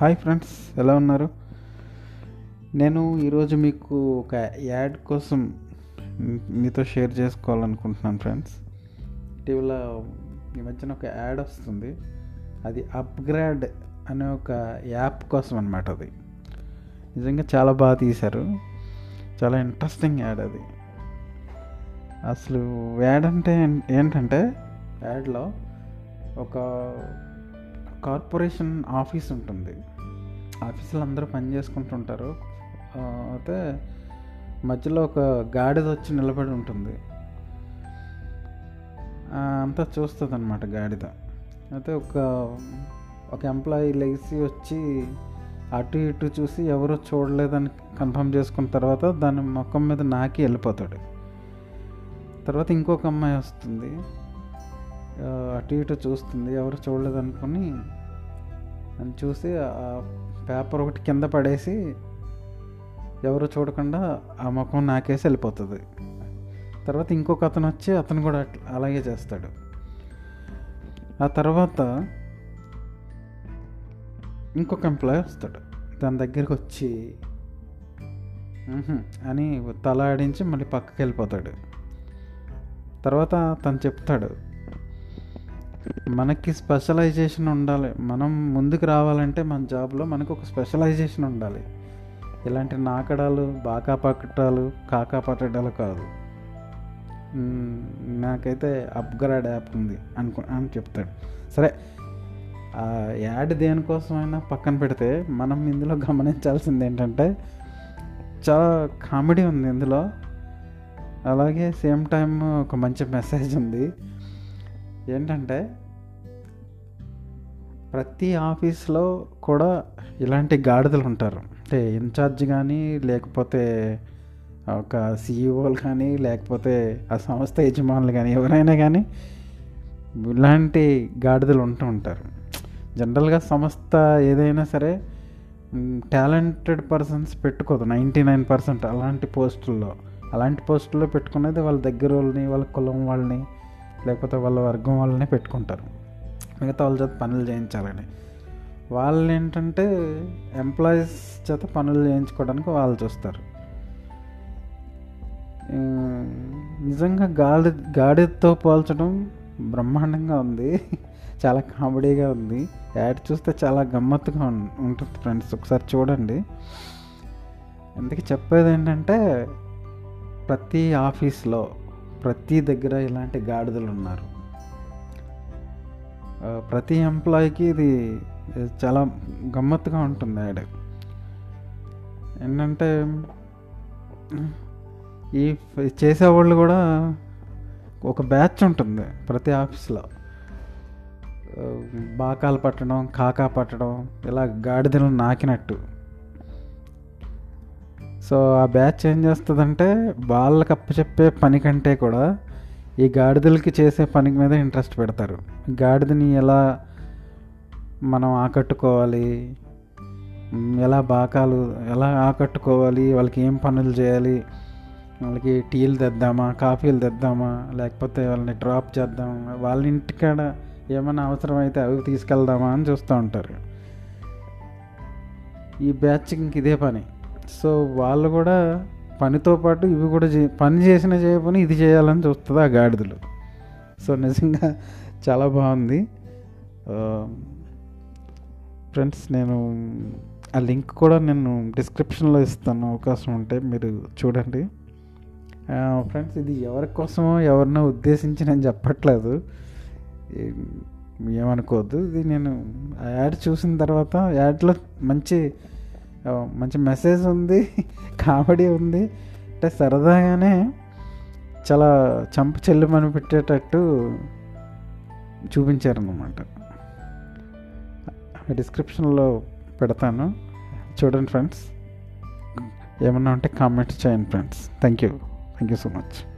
Hi friends ఎలా ఉన్నారు? నేను ఈరోజు మీకు ఒక యాడ్ కోసం మీతో షేర్ చేసుకోవాలనుకుంటున్నాను ఫ్రెండ్స్. ఇటీవల ఈ మధ్యన ఒక యాడ్ వస్తుంది. అది అప్గ్రేడ్ అనే ఒక యాప్ కోసం అనమాట అది. నిజంగా చాలా బాగా తీశారు. చాలా ఇంట్రెస్టింగ్ యాడ్ అది. అసలు యాడ్ అంటే ఏంటంటే యాడ్లో ఒక కార్పొరేషన్ ఆఫీస్ ఉంటుంది. ఆఫీసులు అందరూ పని చేసుకుంటుంటారు. అయితే మధ్యలో ఒక గాడిద వచ్చి నిలబడి ఉంటుంది. అంతా చూస్తుంది అనమాట గాడిద. అయితే ఒక ఒక ఎంప్లాయీ లేచి వచ్చి అటు ఇటు చూసి ఎవరో చూడలేదని కన్ఫర్మ్ చేసుకున్న తర్వాత దాని ముఖం మీద నాకి వెళ్ళిపోతాడు. తర్వాత ఇంకొక అమ్మాయి వస్తుంది. అటు ఇటు చూస్తుంది. ఎవరు చూడలేదు అనుకుని అని చూసి ఆ పేపర్ ఒకటి కింద పడేసి ఎవరు చూడకుండా ఆ ముఖం నాకేసి వెళ్ళిపోతుంది. తర్వాత ఇంకొక అతను వచ్చి అతను కూడా అలాగే చేస్తాడు. ఆ తర్వాత ఇంకొక ఎంప్లాయ్ వస్తాడు. దాని దగ్గరికి వచ్చి అని తల ఆడించి మళ్ళీ పక్కకి వెళ్ళిపోతాడు. తర్వాత తను చెప్తాడు మనకి స్పెషలైజేషన్ ఉండాలి. మనం ముందుకు రావాలంటే మన జాబ్లో మనకు ఒక స్పెషలైజేషన్ ఉండాలి. ఇలాంటి నాకడాలు బాకా పట్టడాలు కాకా పట్టడాలు కాదు. నాకైతే అప్గ్రేడ్ యాప్ ఉంది అనుకు అని చెప్తాడు. సరే ఆ యాడ్ దేనికోసమైనా పక్కన పెడితే మనం ఇందులో గమనించాల్సింది ఏంటంటే చాలా కామెడీ ఉంది ఇందులో. అలాగే సేమ్ టైం ఒక మంచి మెసేజ్ ఉంది. ఏంటంటే ప్రతి ఆఫీస్లో కూడా ఇలాంటి గాడిదలు ఉంటారు. అంటే ఇన్ఛార్జ్ కానీ లేకపోతే ఒక సీఈఓలు కానీ లేకపోతే ఆ సంస్థ యజమానులు కానీ ఎవరైనా కానీ ఇలాంటి గాడిదలు ఉంటూ ఉంటారు. జనరల్గా సంస్థ ఏదైనా సరే టాలెంటెడ్ పర్సన్స్ పెట్టుకోదు. నైంటీ నైన్ పర్సెంట్ అలాంటి పోస్టుల్లో. అలాంటి పోస్టుల్లో పెట్టుకునేది వాళ్ళ దగ్గర వాళ్ళని వాళ్ళ కులం వాళ్ళని లేకపోతే వాళ్ళ వర్గం వాళ్ళని పెట్టుకుంటారు. మిగతా వాళ్ళ చేత పనులు చేయించాలని. వాళ్ళు ఏంటంటే ఎంప్లాయీస్ చేత పనులు చేయించుకోవడానికి వాళ్ళు చూస్తారు. నిజంగా గాడి గాడితో పోల్చడం బ్రహ్మాండంగా ఉంది. చాలా కామెడీగా ఉంది. యాడ్ చూస్తే చాలా గమ్మత్తుగా ఉంటుంది ఫ్రెండ్స్. ఒకసారి చూడండి. అందుకే చెప్పేది ఏంటంటే ప్రతి ఆఫీస్లో ప్రతి దగ్గర ఇలాంటి గాడిదలు ఉన్నారు. ప్రతి ఎంప్లాయీకి ఇది చాలా గమ్మత్తుగా ఉంటుంది యాడ్. ఏంటంటే ఈ చేసేవాళ్ళు కూడా ఒక బ్యాచ్ ఉంటుంది ప్రతి ఆఫీస్లో. బాకాలు పట్టడం కాకా పట్టడం ఇలా గాడిదలు నాకినట్టు. సో ఆ బ్యాచ్ ఏం చేస్తుందంటే వాళ్ళకి అప్పచెప్పే పని కంటే కూడా ఈ గాడిదలకి చేసే పని మీద ఇంట్రెస్ట్ పెడతారు. గాడిదని ఎలా మనం ఆకట్టుకోవాలి? ఎలా బాకాలు ఎలా ఆకట్టుకోవాలి? వాళ్ళకి ఏం పనులు చేయాలి? వాళ్ళకి టీలు తెద్దామా? కాఫీలు తెద్దామా? లేకపోతే వాళ్ళని డ్రాప్ చేద్దామా వాళ్ళ ఇంటికాడ ఏమైనా అవసరమైతే అవి తీసుకెళ్దామా అని చూస్తూ ఉంటారు. ఈ బ్యాచ్ ఇంక ఇదే పని. సో వాళ్ళు కూడా పనితో పాటు ఇవి కూడా చే పని చేసిన చేయపని ఇది చేయాలని చూస్తుంది ఆ గాడిదలు. సో నిజంగా చాలా బాగుంది. ఫ్రెండ్స్ నేను ఆ లింక్ కూడా నేను డిస్క్రిప్షన్లో ఇస్తాను అవకాశం ఉంటే మీరు చూడండి. ఫ్రెండ్స్ ఇది ఎవరి కోసమో ఎవరినో ఉద్దేశించి నేను చెప్పట్లేదు. ఏమనుకోవద్దు. ఇది నేను ఆ యాడ్ చూసిన తర్వాత యాడ్లో మంచి మంచి మెసేజ్ ఉంది కామెడీ ఉంది. అంటే సరదాగానే చాలా చంప చెల్లుమని పెట్టేటట్టు చూపించారన్నమాట. డిస్క్రిప్షన్లో పెడతాను. చూడండి ఫ్రెండ్స్. ఏమన్నా ఉంటే కామెంట్స్ చేయండి friends. Thank you. Thank you so much.